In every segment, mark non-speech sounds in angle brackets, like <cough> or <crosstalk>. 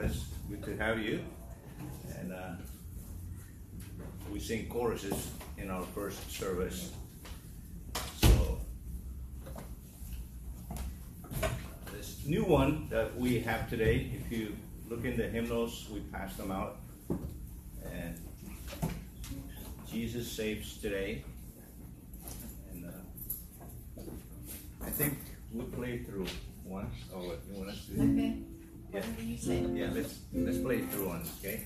Lopez. Good to have you. And uh, we sing choruses in our first service. So this new one that we have today, if you look in the hymnals, we passed them out. And Jesus saves today. And uh, I think we play through once. Oh, you want us to? Okay. Yeah. Whatever you say. Yeah, let's let's play through one, okay?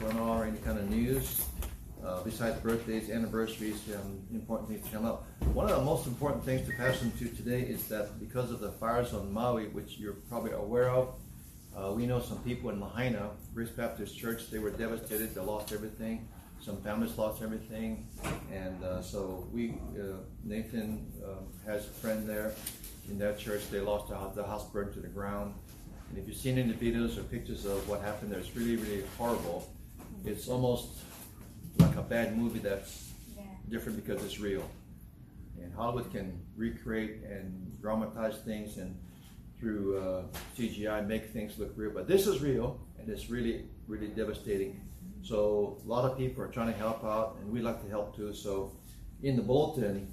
Going on or any kind of news. Uh, besides birthdays, anniversaries, um, important things to come up. One of the most important things to pass on to today is that because of the fires on Maui, which you're probably aware of, uh, we know some people in Lahaina, Grace Baptist Church, they were devastated. They lost everything. Some families lost everything. And uh, so we, uh, Nathan um, has a friend there in that church. They lost the house burned to the ground. And if you've seen any videos or pictures of what happened there, it's really, really horrible. It's almost like a bad movie that's Yeah. different because it's real. And Hollywood can recreate and dramatize things and through uh, CGI make things look real. But this is real and it's really, really devastating. So a lot of people are trying to help out and we like to help too. So in the bulletin,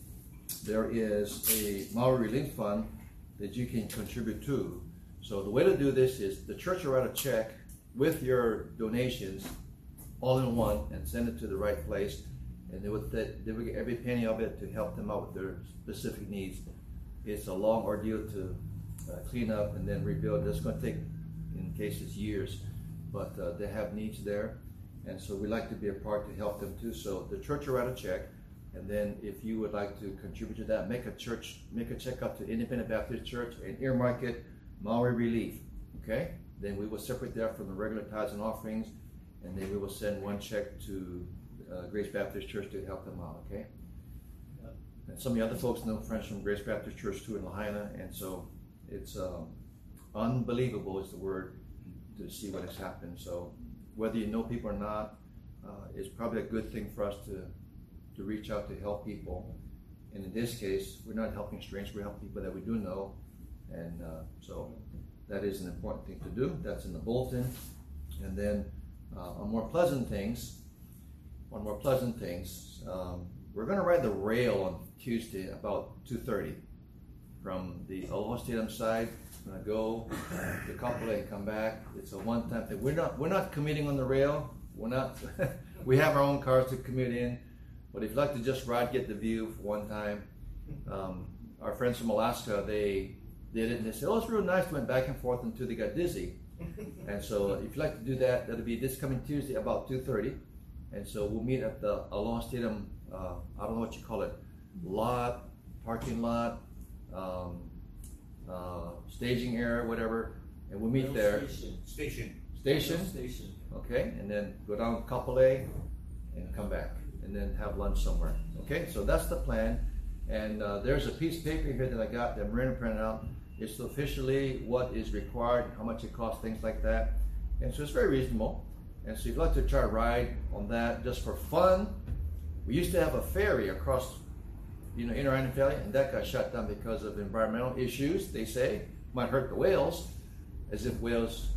there is a Maui Relief Fund that you can contribute to. So the way to do this is the church will write a check with your donations all in one and send it to the right place. And they would, they would get every penny of it to help them out with their specific needs. It's a long ordeal to uh, clean up and then rebuild. It's going to take, in cases, years, but uh, they have needs there. And so we like to be a part to help them too. So the church will write a check. And then if you would like to contribute to that, make a church, make a check up to Independent Baptist Church and earmark it Maui Relief. Okay? Then we will separate that from the regular tithes and offerings, and then we will send one check to uh, Grace Baptist Church to help them out. Okay. And some of the other folks know friends from Grace Baptist Church too in Lahaina, and so it's um, unbelievable is the word to see what has happened. So whether you know people or not, uh, it's probably a good thing for us to to reach out to help people. And in this case, we're not helping strangers; we're helping people that we do know, and uh, so that is an important thing to do. That's in the bulletin, and then uh, on more pleasant things, on more pleasant things, um, we're going to ride the rail on Tuesday about 2.30 from the Aloha Stadium side. I'm going to go to Kapolei and come back. It's a one-time thing. We're not, we're not committing on the rail. We're not, <laughs> we have our own cars to commute in. But if you'd like to just ride, get the view for one time, um, our friends from Alaska, they did it and they said, oh, it's real nice. Went back and forth until they got dizzy. And so if you'd like to do that, that'll be this coming Tuesday about 2.30. And so we'll meet at the Aloha Stadium uh, I don't know what you call it, lot, parking lot, um, uh, staging area, whatever, and we'll meet there. Station. Station. Station. Station. Okay, and then go down to Kapolei and come back, and then have lunch somewhere. Okay, so that's the plan. And uh, there's a piece of paper here that I got that Marina printed out. It's officially what is required, how much it costs, things like that. And so it's very reasonable. And so if you'd like to try a ride on that just for fun, we used to have a ferry across, you know, Inner Island Valley, and that got shut down because of environmental issues. They say might hurt the whales, as if whales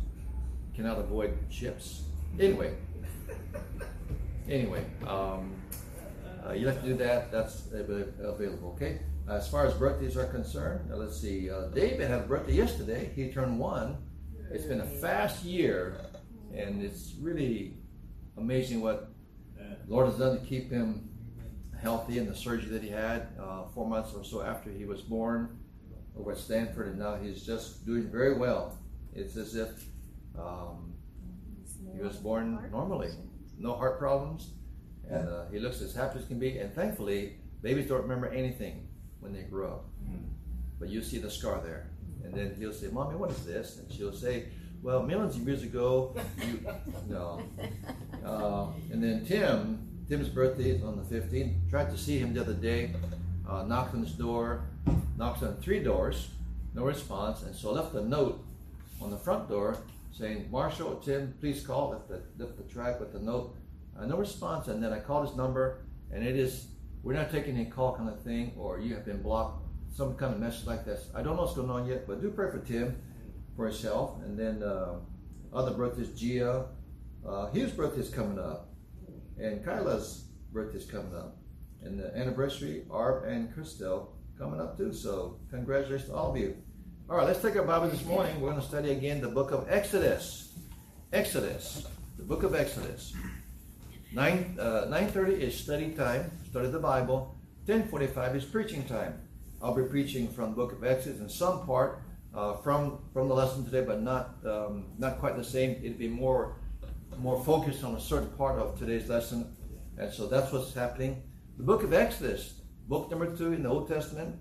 cannot avoid ships. Anyway, anyway, um, uh, you have to do that. That's available. Okay. As far as birthdays are concerned, let's see. Uh, David had a birthday yesterday. He turned one. It's been a fast year, and it's really amazing what Lord has done to keep him healthy in the surgery that he had uh, four months or so after he was born over at Stanford, and now he's just doing very well. It's as if um, he was born normally, no heart problems, and uh, he looks as happy as can be. And thankfully, babies don't remember anything when they grow up, but you see the scar there, and then he'll say, "Mommy, what is this?" And she'll say, well, millions of years ago, you, <laughs> no. Uh, and then Tim, Tim's birthday is on the 15th. Tried to see him the other day. Uh, knocked on his door. Knocked on three doors. No response. And so left a note on the front door saying, Marshall, Tim, please call. Left the, left the track with the note. Uh, no response. And then I called his number. And it is, we're not taking any call kind of thing. Or you have been blocked. Some kind of message like this. I don't know what's going on yet. But do pray for Tim for himself. And then uh, other birthdays, Gia, uh, his birthday is coming up, and Kyla's birthday is coming up, and the anniversary, Arb and Christelle coming up too. So congratulations to all of you. All right, let's take our Bible this morning. We're going to study again the book of Exodus. Exodus, the book of Exodus. 9, uh, 9.30 is study time, study the Bible. 10.45 is preaching time. I'll be preaching from the book of Exodus in some part uh, from from the lesson today, but not um, not quite the same. It'd be more more focused on a certain part of today's lesson, and so that's what's happening. The book of Exodus, book number two in the Old Testament,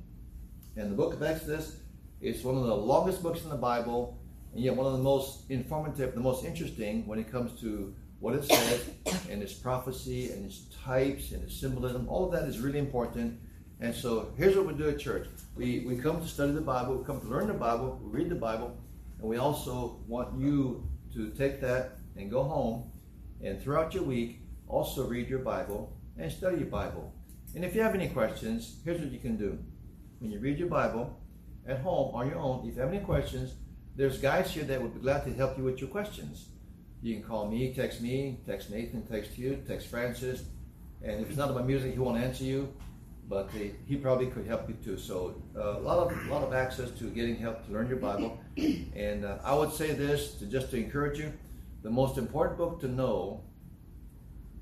and the book of Exodus is one of the longest books in the Bible, and yet one of the most informative, the most interesting when it comes to what it says <coughs> and its prophecy and its types and its symbolism. All of that is really important. And so here's what we do at church. We, we come to study the Bible, we come to learn the Bible, we read the Bible, and we also want you to take that and go home and throughout your week also read your Bible and study your Bible. And if you have any questions, here's what you can do. When you read your Bible at home on your own, if you have any questions, there's guys here that would be glad to help you with your questions. You can call me, text me, text Nathan, text you, text Francis. And if it's not about music, he won't answer you but he, he probably could help you too. So uh, a lot of a lot of access to getting help to learn your Bible. <coughs> And uh, I would say this to just to encourage you: the most important book to know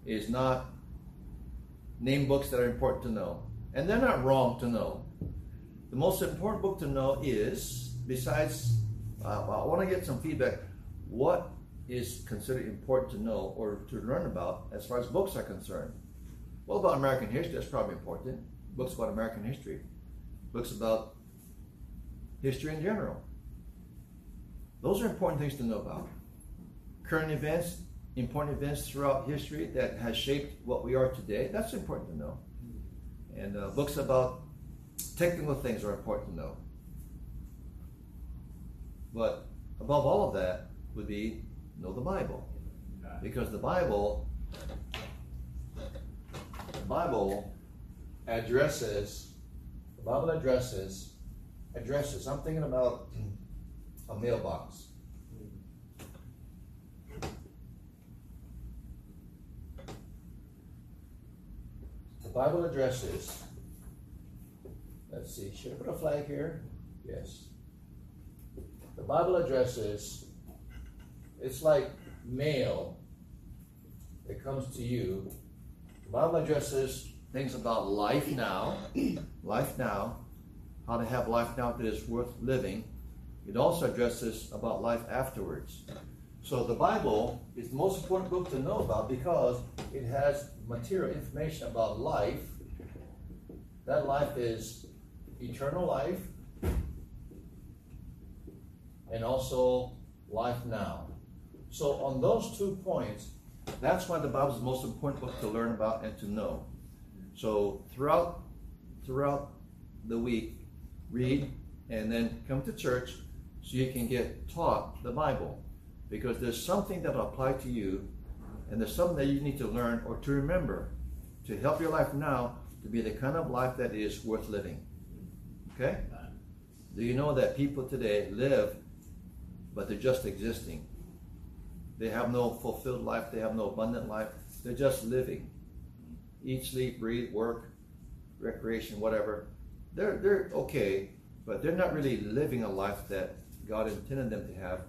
is not name books that are important to know, and they're not wrong to know. The most important book to know is, besides, uh, I want to get some feedback. What is considered important to know or to learn about as far as books are concerned? Well, about American history, that's probably important books about American history, books about history in general. Those are important things to know about. Current events, important events throughout history that has shaped what we are today. That's important to know. And uh, books about technical things are important to know. But above all of that would be know the Bible. Because the Bible the Bible addresses the Bible addresses addresses. I'm thinking about a mailbox. The Bible addresses. Let's see, should I put a flag here? Yes. The Bible addresses, it's like mail that comes to you. The Bible addresses things about life now, <clears throat> life now, how to have life now that is worth living. It also addresses about life afterwards. So the Bible is the most important book to know about because it has material information about life. That life is eternal life and also life now. So on those two points, that's why the Bible is the most important book to learn about and to know. So throughout throughout the week, read and then come to church so you can get taught the Bible because there's something that will apply to you and there's something that you need to learn or to remember to help your life now to be the kind of life that is worth living. Okay? Do you know that people today live, but they're just existing? They have no fulfilled life, they have no abundant life, they're just living. Eat, sleep, breathe, work, recreation, whatever. They're, they're okay, but they're not really living a life that God intended them to have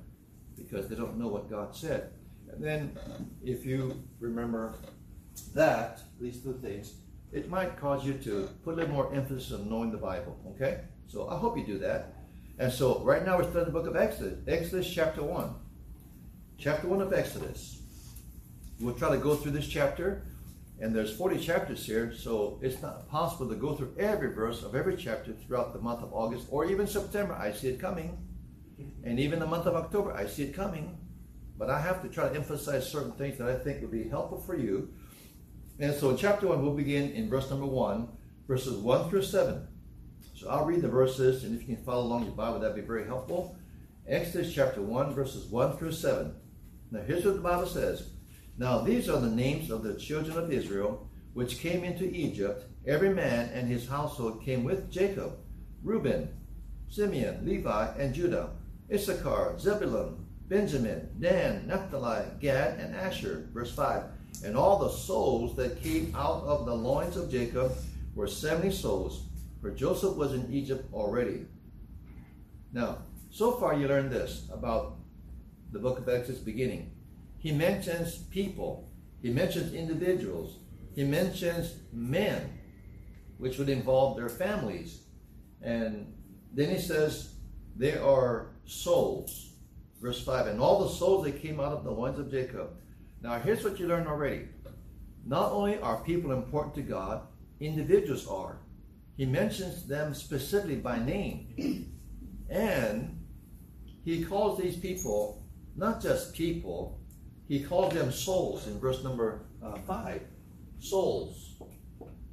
because they don't know what God said. And then, if you remember that, these two things, it might cause you to put a little more emphasis on knowing the Bible. Okay? So I hope you do that. And so right now we're studying the book of Exodus, Exodus chapter 1. Chapter 1 of Exodus. We'll try to go through this chapter, and there's 40 chapters here, so it's not possible to go through every verse of every chapter throughout the month of August or even September. I see it coming. And even the month of October, I see it coming. But I have to try to emphasize certain things that I think would be helpful for you. And so in chapter 1, we'll begin in verse number 1, verses 1 through 7. So I'll read the verses, and if you can follow along your Bible, that'd be very helpful. Exodus chapter 1, verses 1 through 7. Now here's what the Bible says. Now these are the names of the children of Israel, which came into Egypt. Every man and his household came with Jacob. Reuben, Simeon, Levi, and Judah. Issachar, Zebulun, Benjamin, Dan, Naphtali, Gad, and Asher. Verse 5. And all the souls that came out of the loins of Jacob were 70 souls, for Joseph was in Egypt already. Now, so far you learned this about the book of Exodus beginning. He mentions people, he mentions individuals, he mentions men, which would involve their families. And then he says, they are souls. Verse 5 And all the souls that came out of the loins of Jacob. Now, here's what you learned already. Not only are people important to God, individuals are. He mentions them specifically by name. <clears throat> And he calls these people not just people, he called them souls in verse number uh, 5. Souls.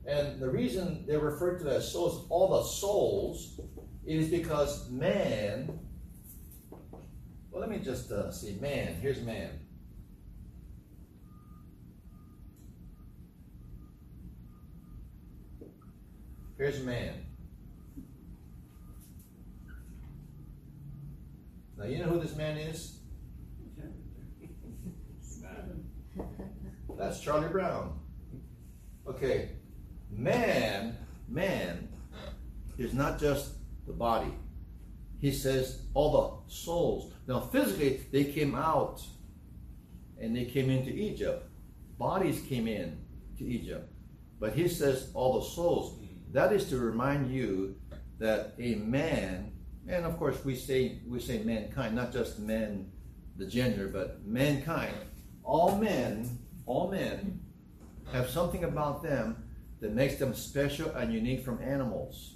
And the reason they're referred to as souls, all the souls, is because man well, let me just uh, see. Man, here's man. Here's man. Now, you know who this man is? That's Charlie Brown. Okay. Man, man is not just the body. He says all the souls. Now, physically, they came out and they came into Egypt. Bodies came in to Egypt. But he says all the souls. That is to remind you that a man, and of course we say we say mankind, not just men, the gender, but mankind. All men, all men have something about them that makes them special and unique from animals.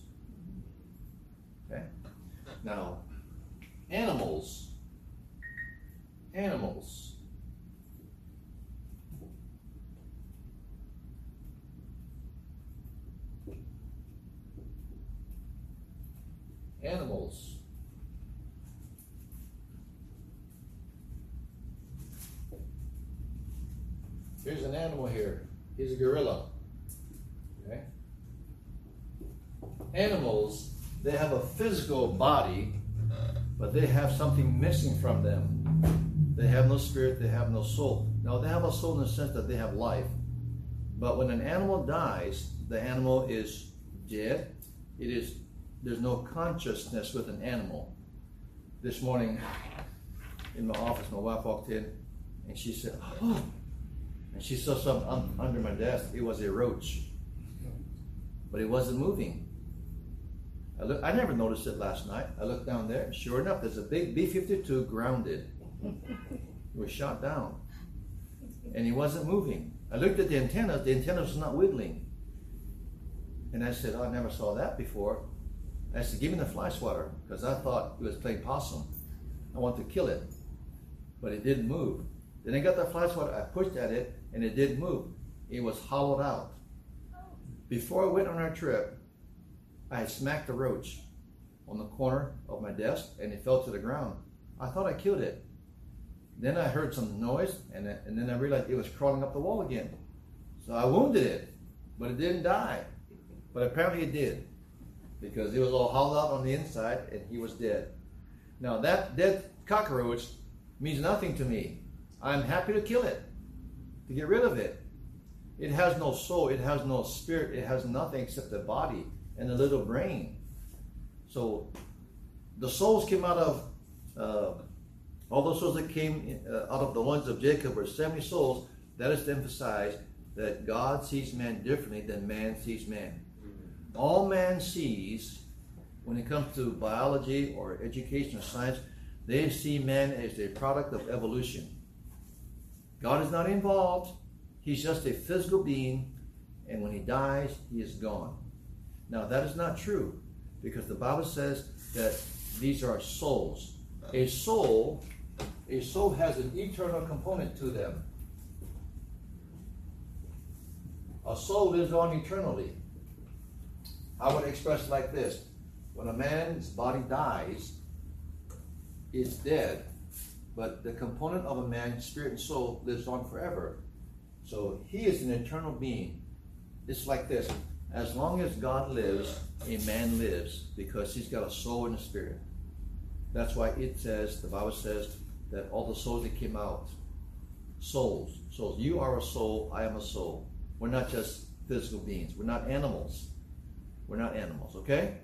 Okay? Now, animals, animals, animals. Here's an animal here. He's a gorilla. Okay? Animals, they have a physical body, but they have something missing from them. They have no spirit, they have no soul. Now, they have a soul in the sense that they have life. But when an animal dies, the animal is dead. It is there's no consciousness with an animal. This morning in my office, my wife walked in and she said, Oh, and she saw something un- um, under my desk. It was a roach, but it wasn't moving. I, look, I never noticed it last night. I looked down there. Sure enough, there's a big B 52 grounded. It was shot down. And he wasn't moving. I looked at the antennas. The antennas was not wiggling. And I said, oh, I never saw that before. I said, give me the fly swatter because I thought it was playing possum. I want to kill it. But it didn't move. Then I got the swatter. I pushed at it and it didn't move. It was hollowed out. Before I went on our trip, I smacked a roach on the corner of my desk and it fell to the ground. I thought I killed it. Then I heard some noise and, and then I realized it was crawling up the wall again. So I wounded it, but it didn't die. But apparently it did because it was all hollowed out on the inside and he was dead. Now that dead cockroach means nothing to me. I'm happy to kill it, to get rid of it. It has no soul, it has no spirit, it has nothing except a body and a little brain. So the souls came out of, uh, all those souls that came uh, out of the loins of Jacob were 70 souls. That is to emphasize that God sees man differently than man sees man. All man sees, when it comes to biology or education or science, they see man as a product of evolution. God is not involved. He's just a physical being, and when he dies, he is gone. Now, that is not true because the Bible says that these are souls. A soul, a soul has an eternal component to them. A soul lives on eternally. I would express it like this when a man's body dies, it's dead, but the component of a man, spirit and soul lives on forever. So he is an eternal being. It's like this as long as God lives, a man lives because he's got a soul and a spirit. That's why it says, the Bible says, that all the souls that came out, souls. Souls. You are a soul, I am a soul. We're not just physical beings. We're not animals. We're not animals, okay?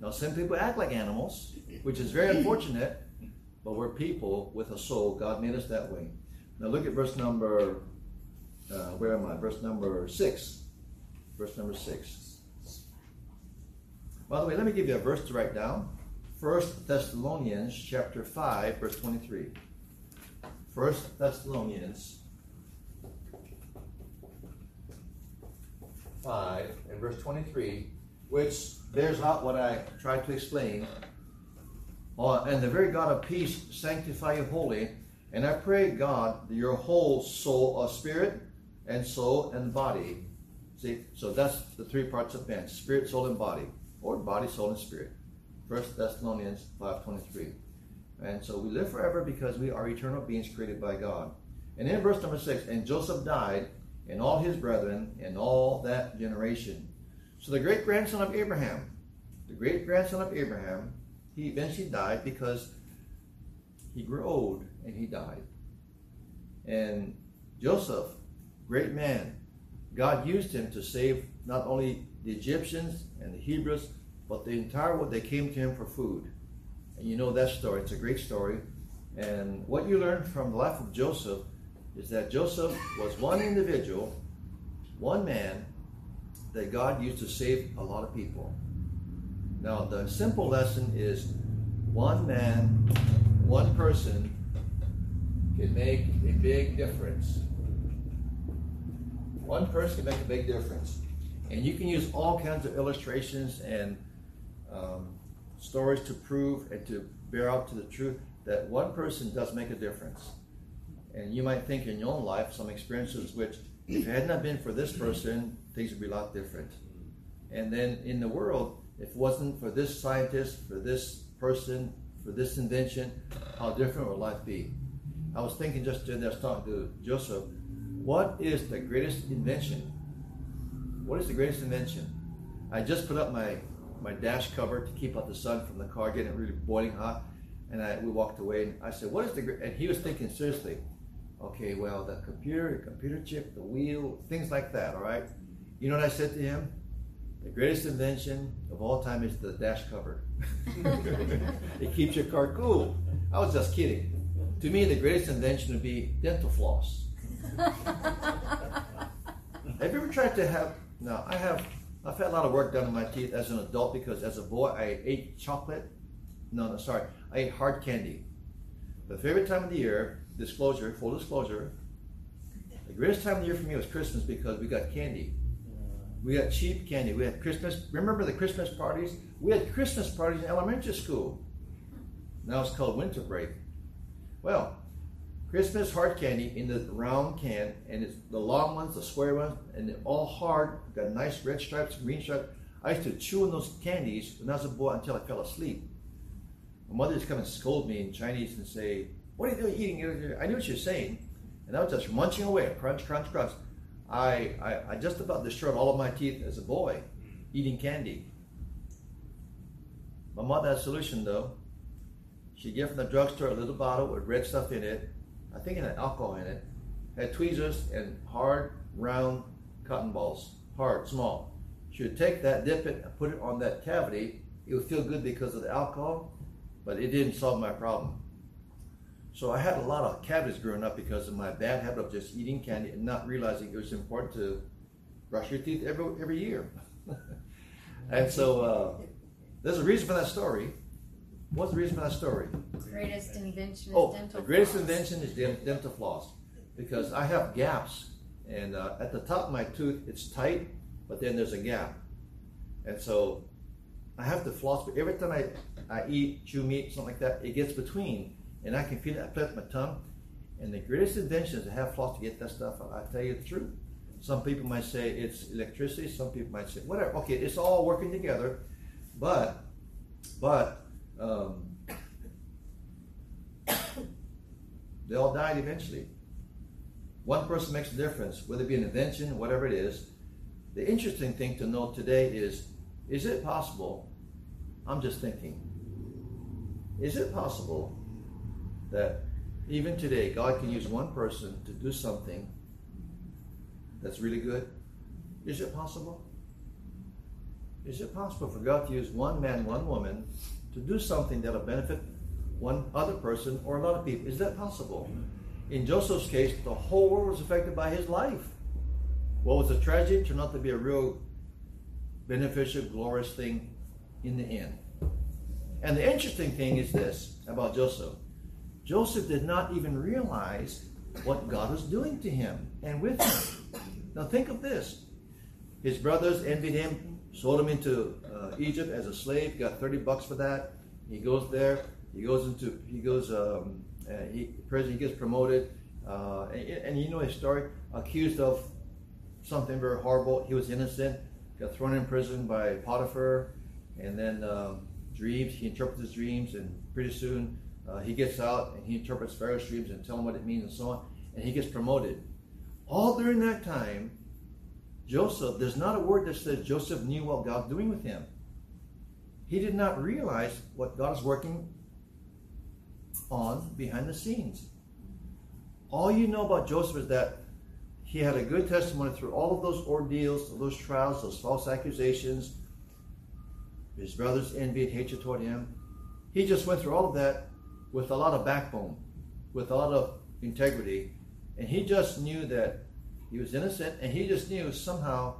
Now, some people act like animals, which is very unfortunate, but we're people with a soul. God made us that way. Now, look at verse number, uh, where am I? Verse number six. Verse number six. By the way, let me give you a verse to write down. First Thessalonians chapter 5, verse 23. First Thessalonians 5 and verse 23, which bears out what I tried to explain. Uh, and the very God of peace sanctify you wholly. And I pray, God, your whole soul, or spirit, and soul, and body. See, so that's the three parts of man spirit, soul, and body, or body, soul, and spirit. First Thessalonians 5.23. And so we live forever because we are eternal beings created by God. And in verse number 6, and Joseph died, and all his brethren, and all that generation. So the great grandson of Abraham, the great grandson of Abraham, he eventually died because he grew old and he died. And Joseph, great man, God used him to save not only the Egyptians and the Hebrews, but the entire world. They came to him for food. And you know that story. It's a great story. And what you learn from the life of Joseph is that Joseph was one individual, one man, that God used to save a lot of people. Now, the simple lesson is one man, one person can make a big difference. One person can make a big difference. And you can use all kinds of illustrations and um, stories to prove and to bear out to the truth that one person does make a difference. And you might think in your own life some experiences which, if it had not been for this person, things would be a lot different. And then in the world, if it wasn't for this scientist, for this person, for this invention, how different would life be? I was thinking just when I was talking to Joseph, what is the greatest invention? What is the greatest invention? I just put up my, my dash cover to keep out the sun from the car getting really boiling hot. And I, we walked away and I said, what is the, gre-" and he was thinking seriously, okay, well, the computer, the computer chip, the wheel, things like that, all right? You know what I said to him? The greatest invention of all time is the dash cover. <laughs> it keeps your car cool. I was just kidding. To me, the greatest invention would be dental floss. <laughs> Have you ever tried to have? No, I have. I've had a lot of work done on my teeth as an adult because as a boy I ate chocolate. No, no, sorry, I ate hard candy. The favorite time of the year, disclosure, full disclosure, the greatest time of the year for me was Christmas because we got candy. We got cheap candy. We had Christmas. Remember the Christmas parties? We had Christmas parties in elementary school. Now it's called winter break. Well, Christmas hard candy in the round can, and it's the long ones, the square ones, and they're all hard. Got nice red stripes, green stripes. I used to chew on those candies when I was a boy until I fell asleep. My mother would come and scold me in Chinese and say, "What are you doing eating?" I knew what she was saying, and I was just munching away, crunch, crunch, crunch. I, I, I just about destroyed all of my teeth as a boy, eating candy. My mother had a solution though. She'd get from the drugstore a little bottle with red stuff in it, I think it had alcohol in it, had tweezers and hard, round cotton balls, hard, small. She would take that, dip it, and put it on that cavity. It would feel good because of the alcohol, but it didn't solve my problem. So I had a lot of cavities growing up because of my bad habit of just eating candy and not realizing it was important to brush your teeth every every year. <laughs> and so uh, there's a reason for that story. What's the reason for that story? Greatest invention is Oh, dental the greatest floss. invention is dental floss because I have gaps, and uh, at the top of my tooth it's tight, but then there's a gap, and so I have to floss. But every time I, I eat, chew meat, something like that, it gets between, and I can feel it. I put it my tongue, and the greatest invention is to have floss to get that stuff out. I tell you the truth. Some people might say it's electricity. Some people might say whatever. Okay, it's all working together, but but. Um, <coughs> they all died eventually. One person makes a difference, whether it be an invention, whatever it is. The interesting thing to know today is is it possible? I'm just thinking, is it possible that even today God can use one person to do something that's really good? Is it possible? Is it possible for God to use one man, one woman to do something that'll benefit one other person or a lot of people? Is that possible? In Joseph's case, the whole world was affected by his life. What was a tragedy turned out to be a real beneficial, glorious thing in the end. And the interesting thing is this about Joseph Joseph did not even realize what God was doing to him and with him. Now, think of this his brothers envied him, sold him into uh, Egypt as a slave, got 30 bucks for that. He goes there, he goes into, he goes, um, uh, he, president gets promoted. Uh, and, and you know his story, accused of something very horrible. He was innocent, got thrown in prison by Potiphar, and then um, dreams. He interprets his dreams, and pretty soon uh, he gets out and he interprets Pharaoh's dreams and tell him what it means and so on. And he gets promoted. All during that time, Joseph, there's not a word that says Joseph knew what God's doing with him. He did not realize what God is working on behind the scenes. All you know about Joseph is that he had a good testimony through all of those ordeals, those trials, those false accusations. His brothers envy and hatred toward him. He just went through all of that with a lot of backbone, with a lot of integrity. And he just knew that he was innocent, and he just knew somehow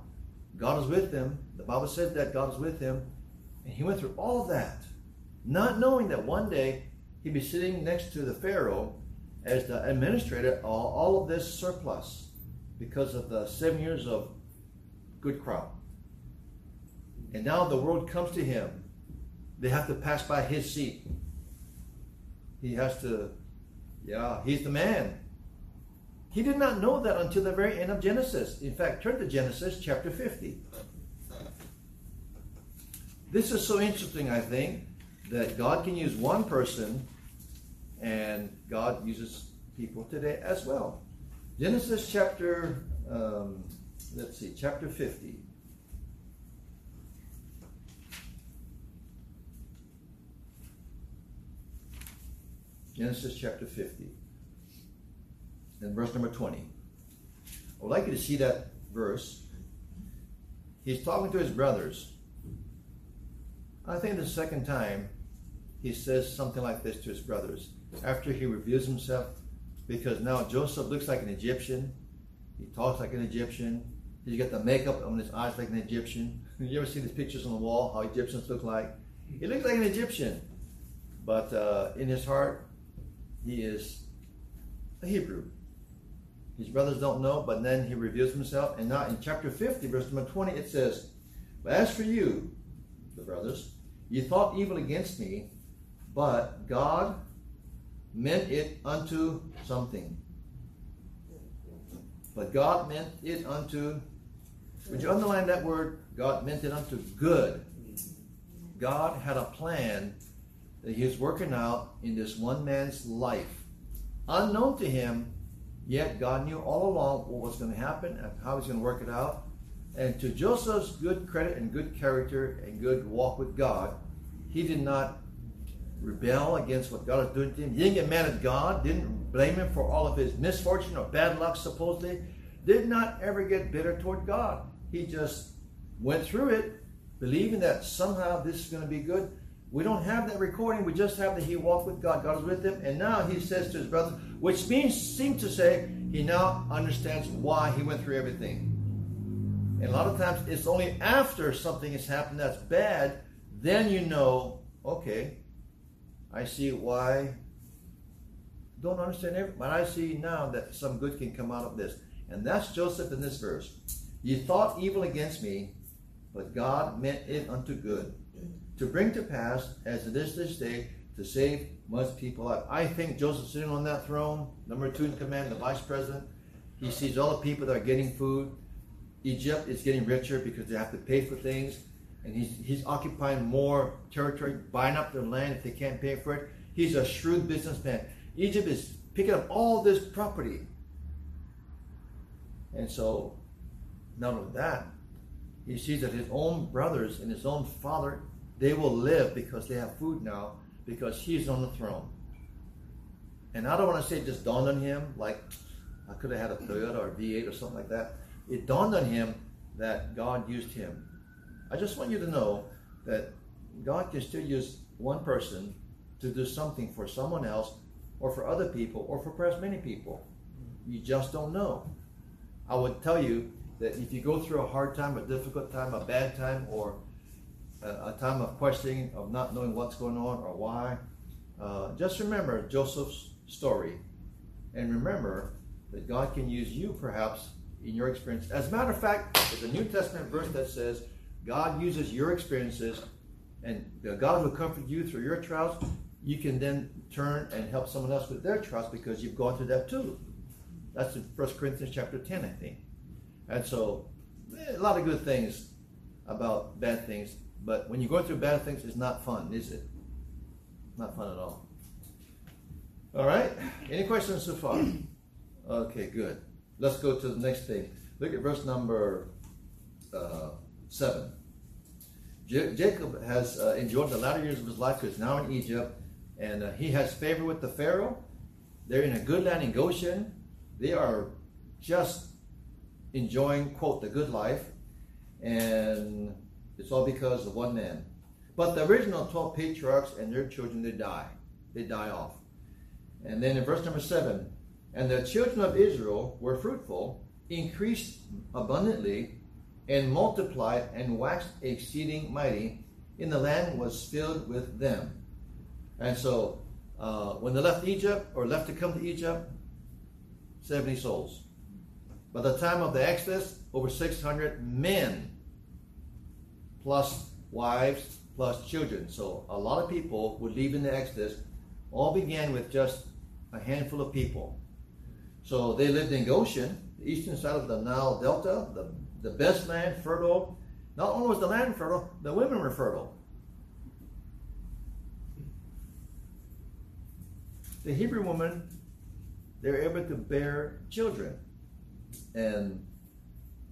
God was with him. The Bible said that God was with him. And he went through all of that, not knowing that one day he'd be sitting next to the Pharaoh as the administrator of all of this surplus because of the seven years of good crop. And now the world comes to him. They have to pass by his seat. He has to, yeah, he's the man. He did not know that until the very end of Genesis. In fact, turn to Genesis chapter 50. this is so interesting, I think, that God can use one person and God uses people today as well. Genesis chapter, um, let's see, chapter 50. Genesis chapter 50 and verse number 20. I would like you to see that verse. He's talking to his brothers. I think the second time he says something like this to his brothers after he reveals himself because now Joseph looks like an Egyptian. He talks like an Egyptian. He's got the makeup on his eyes like an Egyptian. <laughs> You ever see these pictures on the wall, how Egyptians look like? He looks like an Egyptian. But uh, in his heart, he is a Hebrew. His brothers don't know, but then he reveals himself. And now in chapter 50, verse number 20, it says, But as for you, the brothers, you thought evil against me, but God meant it unto something. But God meant it unto, would you underline that word? God meant it unto good. God had a plan that he was working out in this one man's life. Unknown to him, yet God knew all along what was going to happen and how he was going to work it out. And to Joseph's good credit and good character and good walk with God, he did not rebel against what God was doing to him. He didn't get mad at God, didn't blame him for all of his misfortune or bad luck, supposedly. Did not ever get bitter toward God. He just went through it, believing that somehow this is going to be good. We don't have that recording. We just have that he walked with God. God was with him. And now he says to his brother, which means, seems to say, he now understands why he went through everything. And a lot of times it's only after something has happened that's bad, then you know, okay, I see why. Don't understand everything, but I see now that some good can come out of this. And that's Joseph in this verse. You thought evil against me, but God meant it unto good, to bring to pass, as it is this day, to save much people alive. I think Joseph sitting on that throne, number two in command, the vice president, he sees all the people that are getting food. Egypt is getting richer because they have to pay for things and he's, he's occupying more territory, buying up their land if they can't pay for it. He's a shrewd businessman. Egypt is picking up all this property. And so, not only that, he sees that his own brothers and his own father, they will live because they have food now, because he's on the throne. And I don't want to say it just dawned on him, like I could have had a Toyota or V8 or something like that. It dawned on him that God used him I just want you to know that God can still use one person to do something for someone else or for other people or for perhaps many people. You just don't know. I would tell you that if you go through a hard time, a difficult time, a bad time, or a, time of questioning, of not knowing what's going on or why, uh, just remember Joseph's story and remember that God can use you perhaps in your experience. As a matter of fact, there's a New Testament verse that says, God uses your experiences and God will comfort you through your trials. You can then turn and help someone else with their trials because you've gone through that too. That's in 1 Corinthians chapter 10, I think. And so, eh, a lot of good things about bad things. But when you go through bad things, it's not fun, is it? Not fun at all. All right. Any questions so far? Okay, good. Let's go to the next thing. Look at verse number uh, 7. Jacob has uh, enjoyed the latter years of his life because now in Egypt, and uh, he has favor with the Pharaoh. They're in a good land in Goshen. They are just enjoying, quote, the good life. And it's all because of one man. But the original 12 patriarchs and their children, they die. They die off. And then in verse number 7, and the children of Israel were fruitful, increased abundantly, and multiplied and waxed exceeding mighty, and the land was filled with them. And so, uh, when they left Egypt or left to come to Egypt, 70 souls. By the time of the Exodus, over 600 men, plus wives, plus children. So, a lot of people would leave in the Exodus. All began with just a handful of people. So, they lived in Goshen, the eastern side of the Nile Delta, the the best land, fertile, Not only was the land fertile, the women were fertile. The Hebrew woman, they're able to bear children. And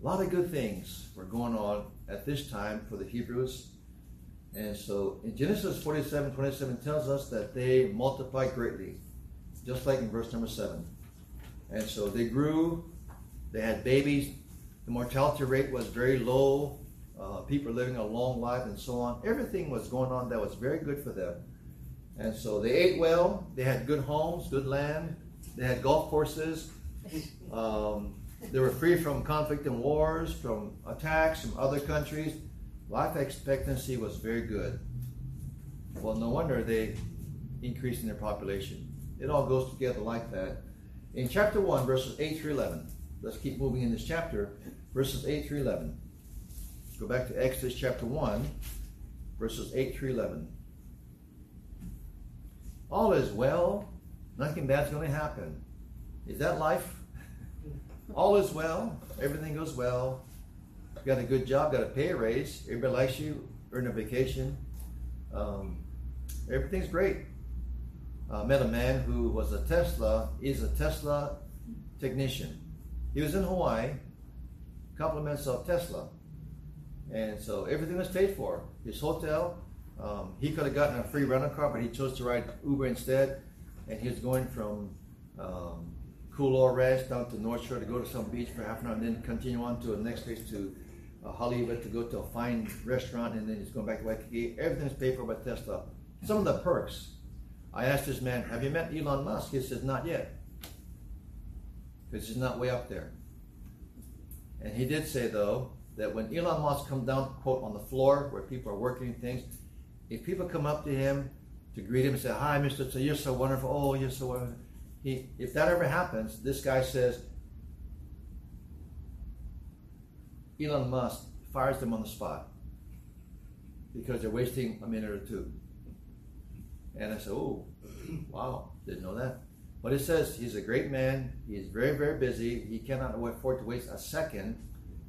a lot of good things were going on at this time for the Hebrews. And so in Genesis 47 27 tells us that they multiplied greatly, just like in verse number 7. And so they grew, they had babies, the mortality rate was very low, uh, people living a long life, and so on. Everything was going on that was very good for them. And so they ate well, they had good homes, good land, they had golf courses. <laughs> Um, they were free from conflict and wars, from attacks from other countries. Life expectancy was very good. Well, no wonder they increased in their population. It all goes together like that. In chapter 1, verses 8 through 11, let's keep moving in this chapter, verses 8 through 11. Go back to Exodus chapter 1, verses 8 through 11. All is well, nothing bad's going to happen. Is that life? All is well, everything goes well. Got a good job, got a pay raise, everybody likes you, earn a vacation. Um, everything's great. I uh, met a man who was a Tesla, is a Tesla technician. He was in Hawaii, compliments of Tesla. And so everything was paid for. His hotel, um, he could have gotten a free rental car, but he chose to ride Uber instead. And he was going from um, Kualoa rest down to North Shore to go to some beach for half an hour and then continue on to the next place to uh, Hollywood to go to a fine restaurant and then he's going back to Waikiki. Everything's paid for by Tesla. Some of the perks. I asked this man, have you met Elon Musk? He says, not yet. Because he's not way up there. And he did say, though, that when Elon Musk comes down, quote, on the floor where people are working things, if people come up to him to greet him and say, Hi, Mr. So you're so wonderful. Oh, you're so wonderful. He, if that ever happens, this guy says, Elon Musk fires them on the spot because they're wasting a minute or two. And I said, Oh, <clears throat> wow, didn't know that. But it says he's a great man. He's very, very busy. He cannot afford to waste a second.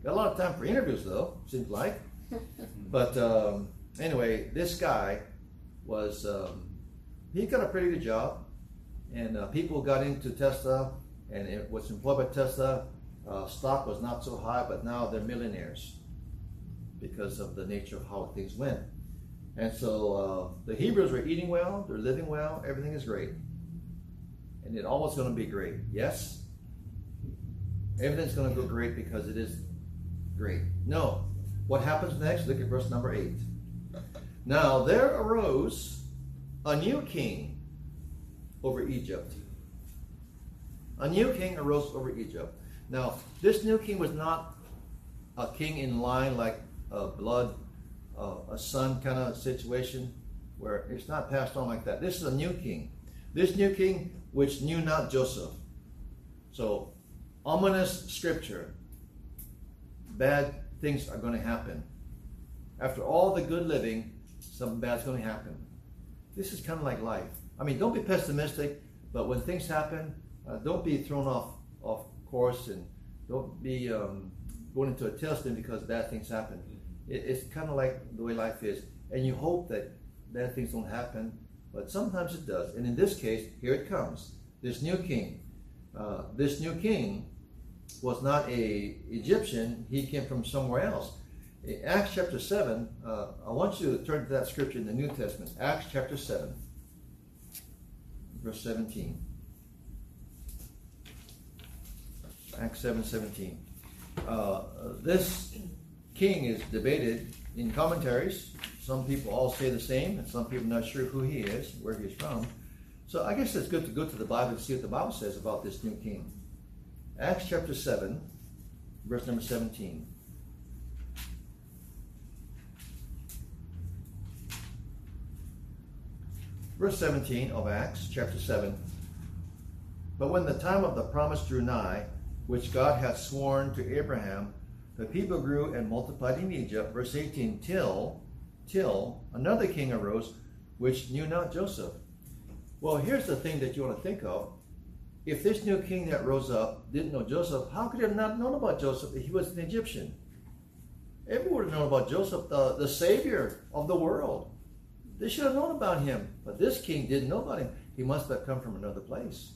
Got a lot of time for interviews, though, seems like. <laughs> but um, anyway, this guy was, um, he got a pretty good job. And uh, people got into Tesla and it was employed by Tesla. Uh, stock was not so high, but now they're millionaires because of the nature of how things went. And so uh, the Hebrews were eating well, they're living well, everything is great. And it always going to be great. Yes? Everything's going to go great because it is great. No. What happens next? Look at verse number 8. Now there arose a new king over Egypt. A new king arose over Egypt. Now, this new king was not a king in line like a blood, uh, a son kind of situation where it's not passed on like that. This is a new king. This new king which knew not Joseph. So, ominous scripture. Bad things are going to happen. After all the good living, something bad's going to happen. This is kind of like life. I mean, don't be pessimistic, but when things happen, uh, don't be thrown off off course and don't be um, going into a tailspin because bad things happen. It, it's kind of like the way life is, and you hope that bad things don't happen, but sometimes it does. And in this case, here it comes. This new king. Uh, this new king was not a Egyptian. He came from somewhere else. In Acts chapter 7, uh, I want you to turn to that scripture in the New Testament. Acts chapter 7, verse 17. Acts 7 17. Uh, this king is debated in commentaries. Some people all say the same, and some people not sure who he is, where he's from. So I guess it's good to go to the Bible and see what the Bible says about this new king. Acts chapter 7, verse number 17. Verse 17 of Acts chapter 7. But when the time of the promise drew nigh, which God hath sworn to Abraham, the people grew and multiplied in Egypt. Verse 18, till, till another king arose, which knew not Joseph. Well, here's the thing that you want to think of. If this new king that rose up didn't know Joseph, how could he have not known about Joseph if he was an Egyptian? Everyone would have known about Joseph, the, the savior of the world. They should have known about him. But this king didn't know about him. He must have come from another place.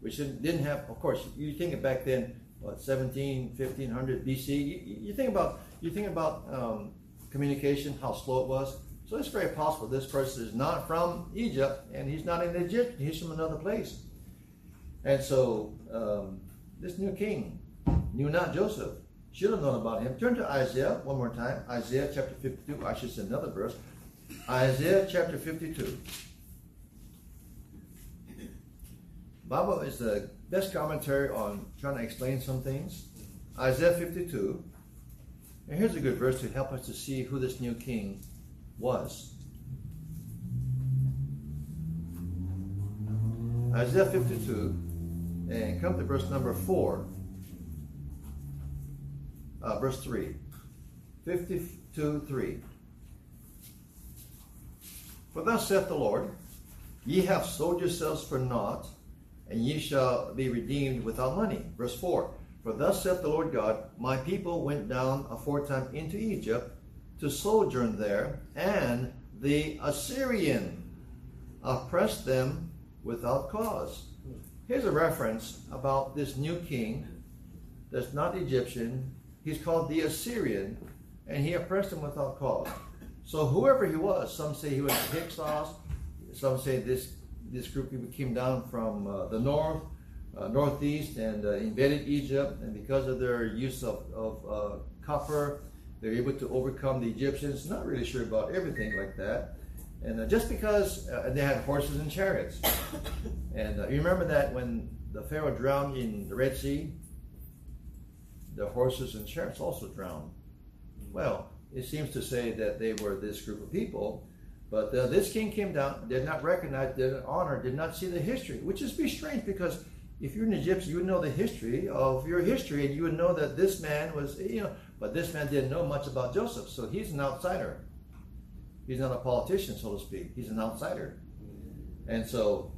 Which didn't have, of course, you think it back then, what, 17, 1500 BC. You, you think about, you think about um, communication, how slow it was. So it's very possible this person is not from Egypt and he's not an Egyptian, he's from another place. And so um, this new king knew not Joseph, should have known about him. Turn to Isaiah one more time. Isaiah chapter 52. I should say another verse. Isaiah chapter 52. Bible is the best commentary on trying to explain some things. Isaiah 52. And here's a good verse to help us to see who this new king was. Isaiah 52, and come to verse number 4 uh, verse 3. 52 3. For thus saith the Lord, Ye have sold yourselves for naught, and ye shall be redeemed without money. Verse 4. For thus saith the Lord God, My people went down aforetime into Egypt to sojourn there, and the Assyrian oppressed them without cause. Here's a reference about this new king that's not Egyptian, He's called the Assyrian, and he oppressed them without cause. So whoever he was, some say he was Hyksos, some say this this group came down from uh, the north, uh, northeast, and uh, invaded Egypt, and because of their use of, of uh, copper, they're able to overcome the Egyptians. Not really sure about everything like that. And uh, just because uh, they had horses and chariots. And you remember that when the Pharaoh drowned in the Red Sea, the horses and chariots also drowned. Well, it seems to say that they were this group of people, but uh, this king came down, did not recognize, did not honor, did not see the history, which is be strange because if you're an Egyptian, you would know the history of your history, and you would know that this man was, you know, but this man didn't know much about Joseph, so he's an outsider. He's not a politician, so to speak. He's an outsider, and so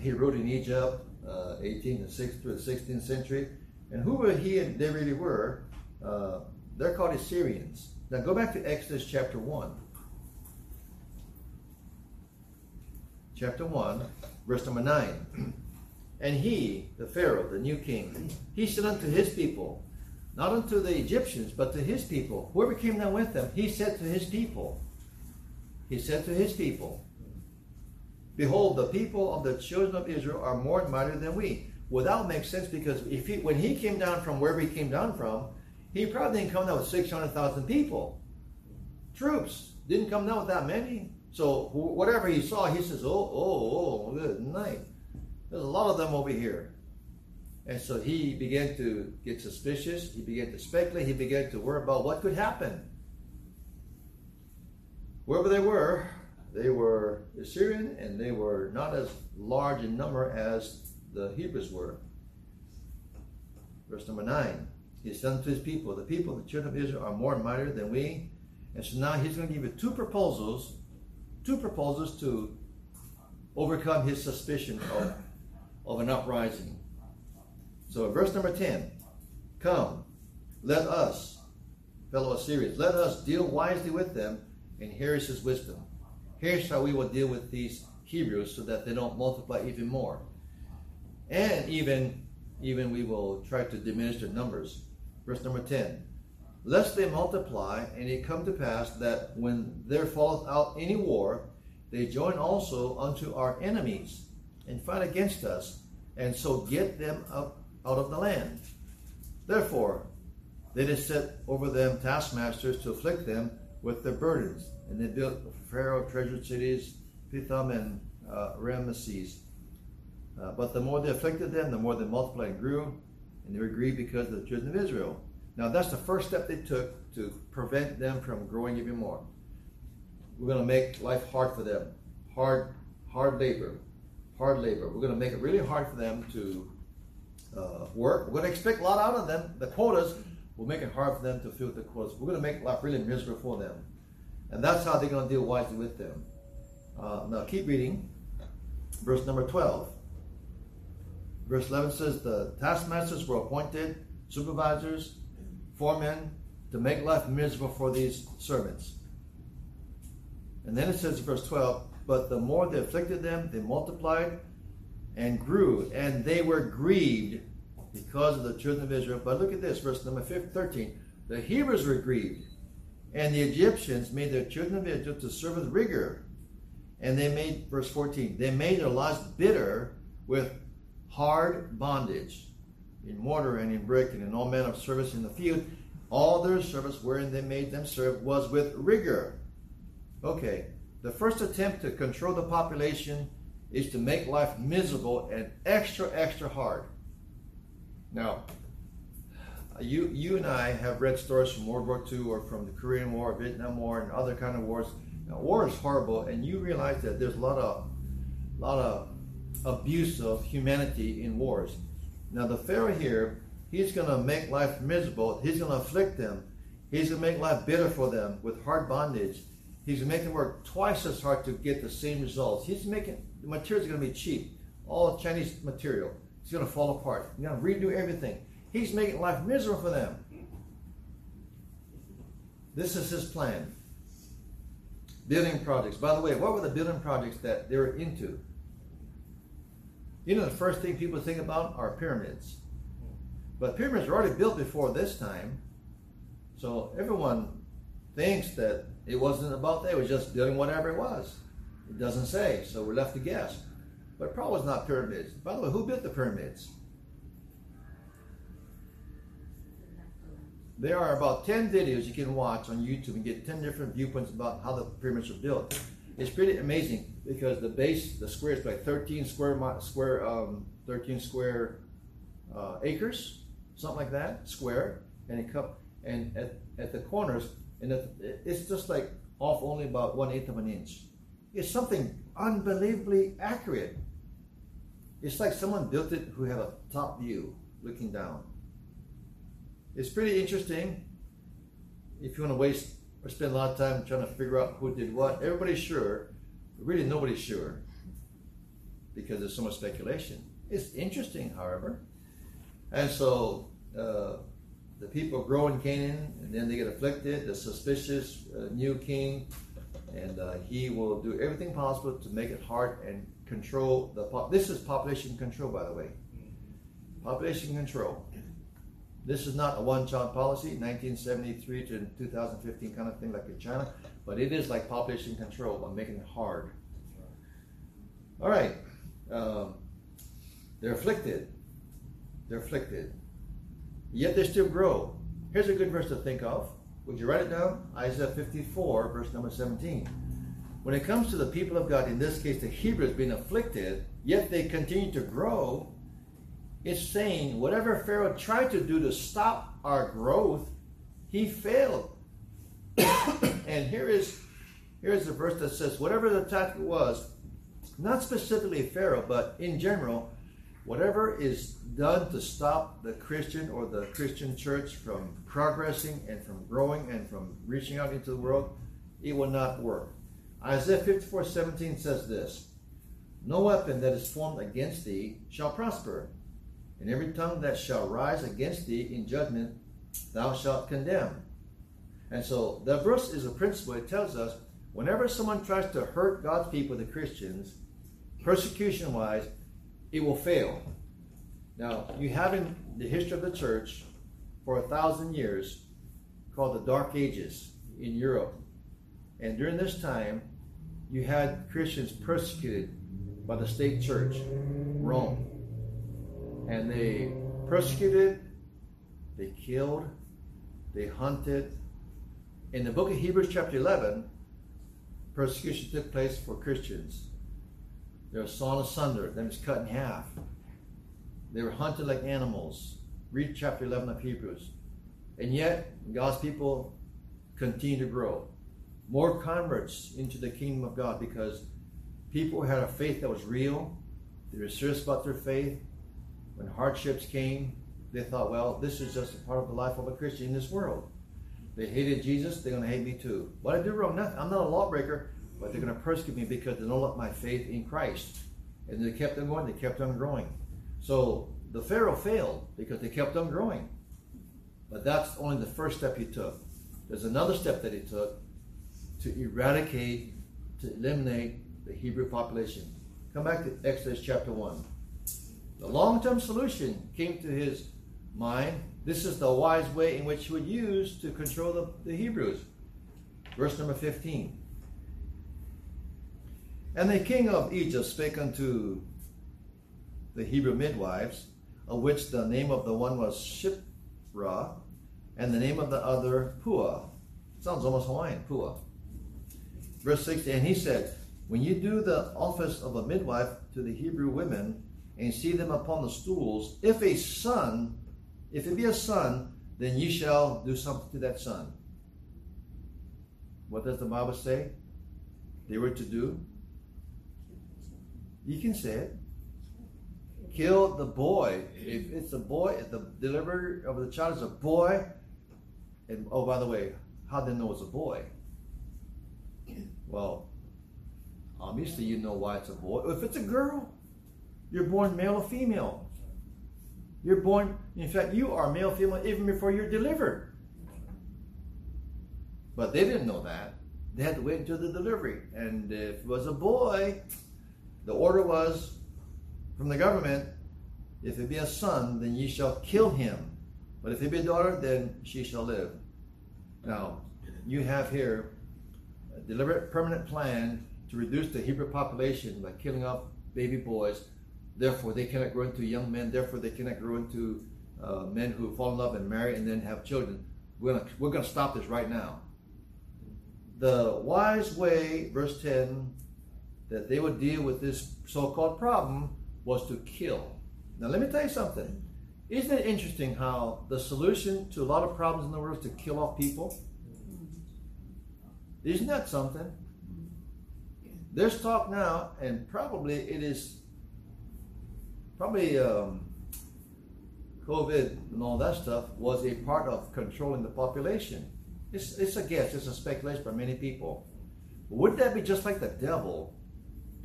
he ruled in Egypt, uh, 18th and 6th through the 16th century. And who were he and they really were? Uh, they're called Assyrians. Now go back to Exodus chapter 1. Chapter 1, verse number 9. <clears throat> And he, the Pharaoh, the new king, he said unto his people, not unto the Egyptians, but to his people, whoever came down with them, he said to his people, he said to his people, Behold, the people of the children of Israel are more mighty than we. Well, that would make sense because if he, when he came down from wherever he came down from, he probably didn't come down with 600,000 people. Troops. Didn't come down with that many. So whatever he saw, he says, oh, oh, oh, good night. There's a lot of them over here. And so he began to get suspicious. He began to speculate. He began to worry about what could happen. Wherever they were, they were Assyrian and they were not as large in number as the Hebrews were. Verse number 9. He said unto his people, The people, the children of Israel, are more mighty than we. And so now he's going to give you two proposals, two proposals to overcome his suspicion of, of an uprising. So verse number 10. Come, let us, fellow Assyrians, let us deal wisely with them, and here is his wisdom. Here's how we will deal with these Hebrews so that they don't multiply even more and even even we will try to diminish their numbers. Verse number 10. Lest they multiply, and it come to pass that when there falleth out any war, they join also unto our enemies, and fight against us, and so get them up out of the land. Therefore, they did set over them taskmasters to afflict them with their burdens. And they built Pharaoh treasured cities, Pithom and uh, Ramesses, uh, but the more they afflicted them, the more they multiplied and grew, and they were grieved because of the children of Israel. Now that's the first step they took to prevent them from growing even more. We're going to make life hard for them, hard, hard labor, hard labor. We're going to make it really hard for them to uh, work. We're going to expect a lot out of them. The quotas will make it hard for them to fill the quotas. We're going to make life really miserable for them, and that's how they're going to deal wisely with them. Uh, now keep reading, verse number twelve. Verse 11 says, The taskmasters were appointed supervisors, foremen, to make life miserable for these servants. And then it says in verse 12, but the more they afflicted them, they multiplied and grew, and they were grieved because of the children of Israel. But look at this, verse number 13. The Hebrews were grieved, and the Egyptians made their children of Israel to serve with rigor. And they made, verse 14, they made their lives bitter with hard bondage in mortar and in brick and in all manner of service in the field. All their service wherein they made them serve was with rigor. Okay, the first attempt to control the population is to make life miserable and extra, extra hard. Now, you you and I have read stories from World War II or from the Korean War, Vietnam War, and other kind of wars. Now, war is horrible, and you realize that there's a lot of lot of abuse of humanity in wars. Now, the Pharaoh here, he's going to make life miserable. He's going to afflict them. He's going to make life bitter for them with hard bondage. He's making work twice as hard to get the same results. He's making the materials going to be cheap, all Chinese material. It's going to fall apart. He's going to redo everything. He's making life miserable for them. This is his plan. Building projects. By the way, what were the building projects that they were into? You know, the first thing people think about are pyramids. But pyramids were already built before this time. So everyone thinks that it wasn't about that. It was just building whatever it was. It doesn't say, so we're left to guess. But it probably was not pyramids. By the way, who built the pyramids? There are about 10 videos you can watch on YouTube and get 10 different viewpoints about how the pyramids were built. It's pretty amazing because the base, the square is like 13 square square um, 13 square uh, acres, something like that, square, and it come and at, at the corners, and it's just like off only about one eighth of an inch. It's something unbelievably accurate. It's like someone built it who had a top view looking down. It's pretty interesting. If you want to waste or spend a lot of time trying to figure out who did what, everybody's sure, really nobody's sure because there's so much speculation. It's interesting, however. And so uh, the people grow in Canaan, and then they get afflicted. The suspicious uh, new king, and uh, he will do everything possible to make it hard and control the. Po- this is population control, by the way. Population control. This is not a one-child policy, 1973 to 2015 kind of thing like in China, but it is like population control by making it hard. All right, um, they're afflicted. They're afflicted. Yet they still grow. Here's a good verse to think of. Would you write it down? Isaiah 54, verse number 17. When it comes to the people of God, in this case the Hebrews being afflicted, yet they continue to grow, it's saying whatever Pharaoh tried to do to stop our growth, he failed. <coughs> and here is here is the verse that says, whatever the tactic was, not specifically Pharaoh, but in general, whatever is done to stop the Christian or the Christian church from progressing and from growing and from reaching out into the world, it will not work. Isaiah 54 17 says this No weapon that is formed against thee shall prosper, and every tongue that shall rise against thee in judgment thou shalt condemn. And so the verse is a principle. It tells us whenever someone tries to hurt God's people, the Christians, persecution wise, it will fail. Now, you have in the history of the church for a thousand years called the Dark Ages in Europe. And during this time, you had Christians persecuted by the state church, Rome and they persecuted, they killed, they hunted. In the book of Hebrews, chapter 11, persecution took place for Christians. They were sawn asunder, then was cut in half. They were hunted like animals. Read chapter 11 of Hebrews. And yet, God's people continue to grow. More converts into the kingdom of God because people had a faith that was real. They were serious about their faith. When hardships came, they thought, well, this is just a part of the life of a Christian in this world. They hated Jesus, they're going to hate me too. What I do wrong, nothing. I'm not a lawbreaker, but they're going to persecute me because they don't let my faith in Christ. And they kept on going, they kept on growing. So the Pharaoh failed because they kept on growing. But that's only the first step he took. There's another step that he took to eradicate, to eliminate the Hebrew population. Come back to Exodus chapter 1. The long term solution came to his mind. This is the wise way in which he would use to control the, the Hebrews. Verse number 15. And the king of Egypt spake unto the Hebrew midwives, of which the name of the one was Shiphrah, and the name of the other Puah. Sounds almost Hawaiian, Puah. Verse 16, and he said, When you do the office of a midwife to the Hebrew women, and see them upon the stools, if a son, if it be a son, then you shall do something to that son. What does the Bible say? They were to do? You can say it. Kill the boy. If it's a boy, if the deliverer of the child is a boy, and oh, by the way, how did they know it's a boy? Well, obviously you know why it's a boy. If it's a girl, you're born male or female. You're born, in fact, you are male, female even before you're delivered. But they didn't know that. They had to wait until the delivery. And if it was a boy, the order was from the government if it be a son, then ye shall kill him. But if it be a daughter, then she shall live. Now, you have here a deliberate permanent plan to reduce the Hebrew population by killing off baby boys. Therefore, they cannot grow into young men. Therefore, they cannot grow into uh, men who fall in love and marry and then have children. We're going we're to stop this right now. The wise way, verse 10, that they would deal with this so called problem was to kill. Now, let me tell you something. Isn't it interesting how the solution to a lot of problems in the world is to kill off people? Isn't that something? There's talk now, and probably it is probably um, COVID and all that stuff was a part of controlling the population. It's, it's a guess, it's a speculation by many people. Wouldn't that be just like the devil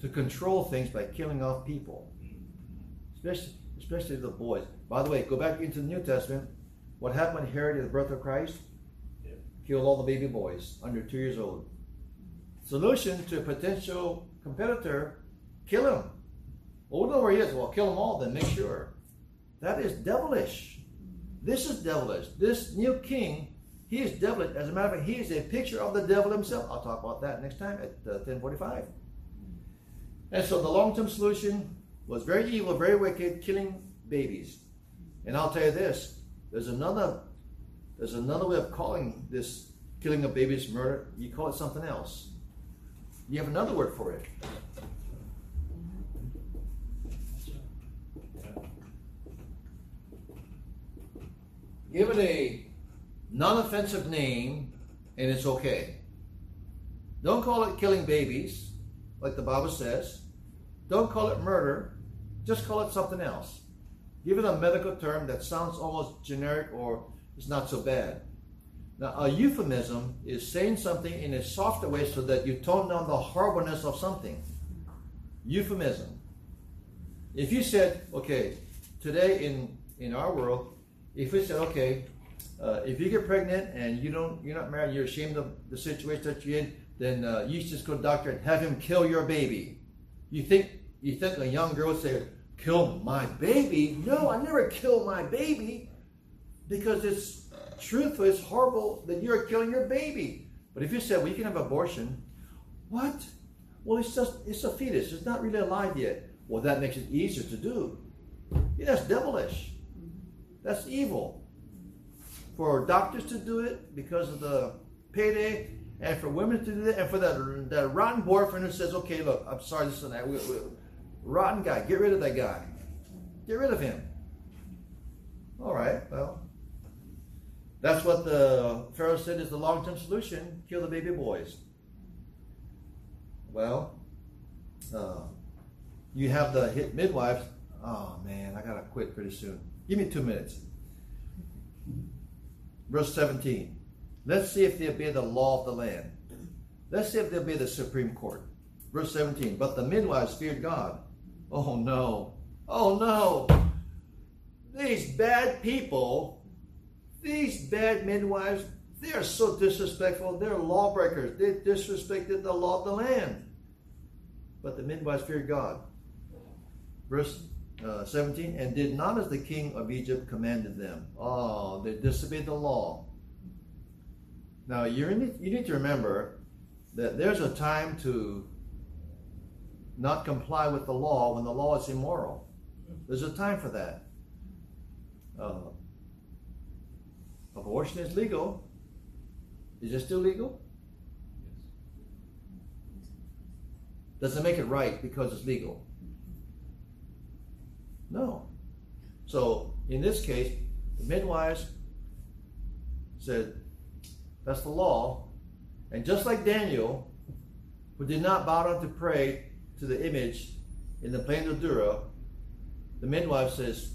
to control things by killing off people? Especially, especially the boys. By the way, go back into the New Testament. What happened when Herod at the birth of Christ? Yeah. Killed all the baby boys under two years old. Solution to a potential competitor, kill him. Well, we don't know where he is. Well, kill them all, then make sure. That is devilish. This is devilish. This new king, he is devilish. As a matter of fact, he is a picture of the devil himself. I'll talk about that next time at uh, 1045. And so the long-term solution was very evil, very wicked, killing babies. And I'll tell you this, there's another there's another way of calling this killing of babies murder. You call it something else. You have another word for it. Give it a non-offensive name and it's okay. Don't call it killing babies, like the Bible says. Don't call it murder. Just call it something else. Give it a medical term that sounds almost generic or is not so bad. Now, a euphemism is saying something in a softer way so that you tone down the horribleness of something. Euphemism. If you said, okay, today in, in our world, if said, okay, uh, if you get pregnant and you don't, you're not married, you're ashamed of the situation that you're in, then uh, you just go to the doctor and have him kill your baby. You think you think a young girl would say, kill my baby. No, I never kill my baby because it's truthful, it's horrible that you're killing your baby. But if you said, well, you can have abortion, what? Well, it's just, it's a fetus. It's not really alive yet. Well, that makes it easier to do. That's devilish. That's evil. For doctors to do it because of the payday, and for women to do it, and for that, that rotten boyfriend who says, okay, look, I'm sorry, this and that. We, we, Rotten guy. Get rid of that guy. Get rid of him. All right, well, that's what the Pharaoh said is the long term solution kill the baby boys. Well, uh, you have the hit midwives. Oh man, I gotta quit pretty soon. Give me two minutes. Verse 17. Let's see if they obey the law of the land. Let's see if they obey the Supreme Court. Verse 17. But the midwives feared God Oh no. Oh no. These bad people These bad midwives, they are so disrespectful. They're lawbreakers. They disrespected the law of the land. But the midwives feared God. Verse uh, 17, and did not as the king of Egypt commanded them. Oh, they disobeyed the law. Now, you need, you need to remember that there's a time to not comply with the law when the law is immoral. There's a time for that. Uh, abortion is legal. Is it still legal? Does it make it right because it's legal? No. So in this case, the midwives said, that's the law. And just like Daniel, who did not bow down to pray to the image in the plain of Dura, the midwife says,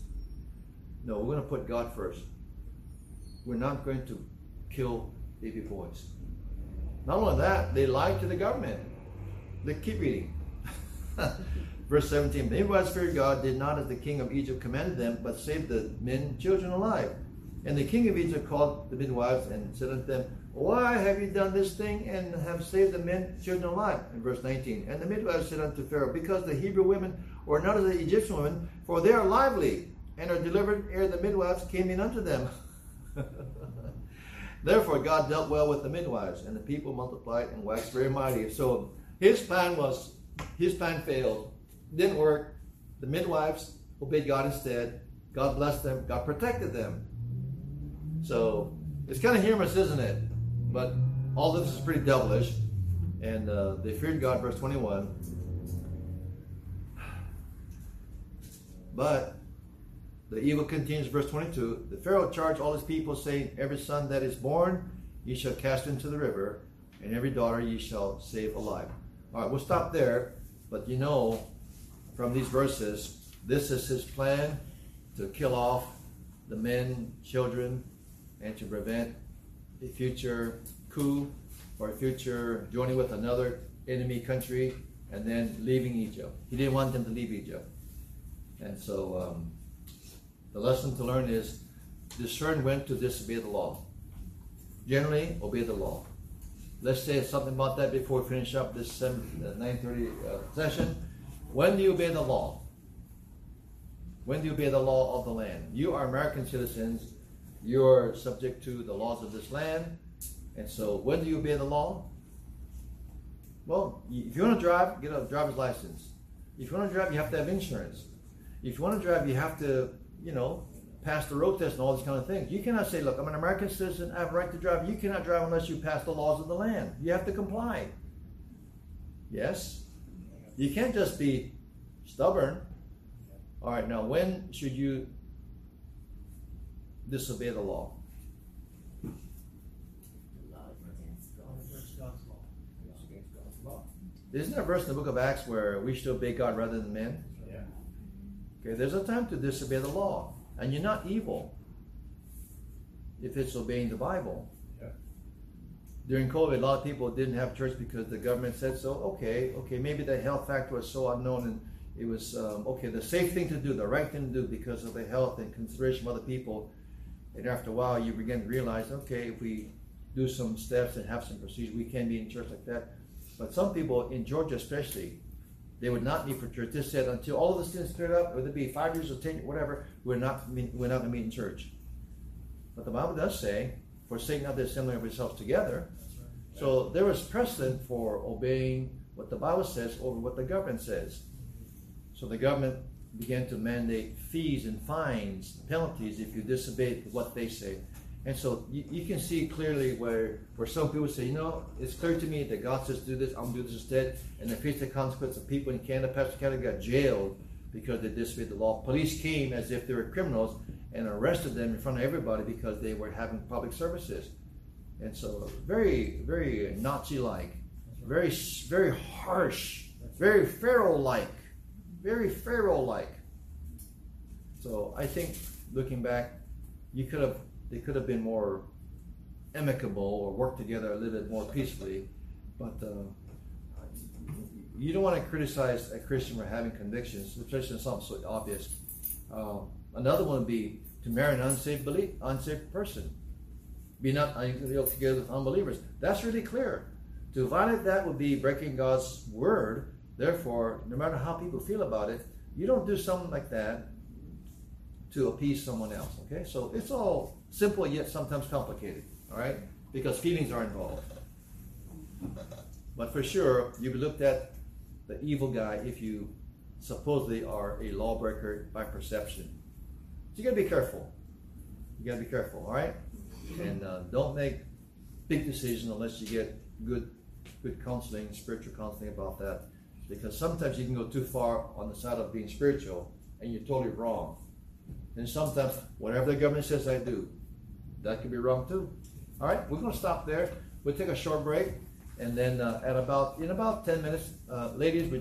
No, we're going to put God first. We're not going to kill baby boys. Not only that, they lied to the government. They keep reading. <laughs> Verse 17 The midwives feared God, did not as the king of Egypt commanded them, but saved the men children alive. And the king of Egypt called the midwives and said unto them, Why have you done this thing and have saved the men children alive? In verse 19 And the midwives said unto Pharaoh, Because the Hebrew women were not as the Egyptian women, for they are lively and are delivered ere the midwives came in unto them. <laughs> Therefore God dealt well with the midwives, and the people multiplied and waxed very mighty. So his plan was, his plan failed. Didn't work. The midwives obeyed God instead. God blessed them. God protected them. So it's kind of humorous, isn't it? But all this is pretty devilish. And uh, they feared God, verse 21. But the evil continues, verse 22. The Pharaoh charged all his people, saying, Every son that is born ye shall cast into the river, and every daughter ye shall save alive. All right, we'll stop there. But you know from these verses, this is his plan to kill off the men, children, and to prevent a future coup or a future joining with another enemy country and then leaving Egypt. He didn't want them to leave Egypt. And so um, the lesson to learn is discern when to disobey the law. Generally, obey the law. Let's say something about that before we finish up this 9.30 uh, session. When do you obey the law? When do you obey the law of the land? You are American citizens. You're subject to the laws of this land. And so when do you obey the law? Well, if you want to drive, get a driver's license. If you want to drive, you have to have insurance. If you want to drive, you have to, you know, pass the road test and all these kind of things. You cannot say, look, I'm an American citizen, I have a right to drive. You cannot drive unless you pass the laws of the land. You have to comply. Yes? You can't just be stubborn. All right, now when should you disobey the law? Isn't there a verse in the book of Acts where we should obey God rather than men? Yeah. Okay, there's a time to disobey the law. And you're not evil if it's obeying the Bible. During COVID, a lot of people didn't have church because the government said so. Okay, okay, maybe the health factor was so unknown and it was, um, okay, the safe thing to do, the right thing to do because of the health and consideration of other people. And after a while, you begin to realize, okay, if we do some steps and have some procedures, we can be in church like that. But some people, in Georgia especially, they would not meet for church. They said until all of the students cleared up, whether it be five years or ten, whatever, we're not we're not going to meet in church. But the Bible does say, "Forsake not the assembling of yourselves together." Right. So there was precedent for obeying what the Bible says over what the government says. So the government began to mandate fees and fines, penalties if you disobey what they say. And so you, you, can see clearly where, where some people say, you know, it's clear to me that God says do this, I'm going to do this instead. And the face the consequence of people in Canada, Pastor Canada got jailed because they disobeyed the law. Police came as if they were criminals and arrested them in front of everybody because they were having public services. And so very, very Nazi-like, very, very harsh, very Pharaoh-like, very Pharaoh-like. So I think looking back, you could have they could have been more amicable or worked together a little bit more peacefully. But uh, you don't want to criticize a Christian for having convictions, especially something so obvious. Uh, another one would be to marry an unsaved belief, unsaved person. Be not together with unbelievers. That's really clear. To violate that would be breaking God's word. Therefore, no matter how people feel about it, you don't do something like that to appease someone else. Okay, so it's all simple yet sometimes complicated. All right, because feelings are involved. But for sure, you be looked at the evil guy if you supposedly are a lawbreaker by perception. You gotta be careful. You gotta be careful. All right, and uh, don't make big decisions unless you get good, good counseling, spiritual counseling about that. Because sometimes you can go too far on the side of being spiritual, and you're totally wrong. And sometimes, whatever the government says I do, that could be wrong too. All right, we're to stop there. We'll take a short break, and then uh, at about in about ten minutes, uh, ladies,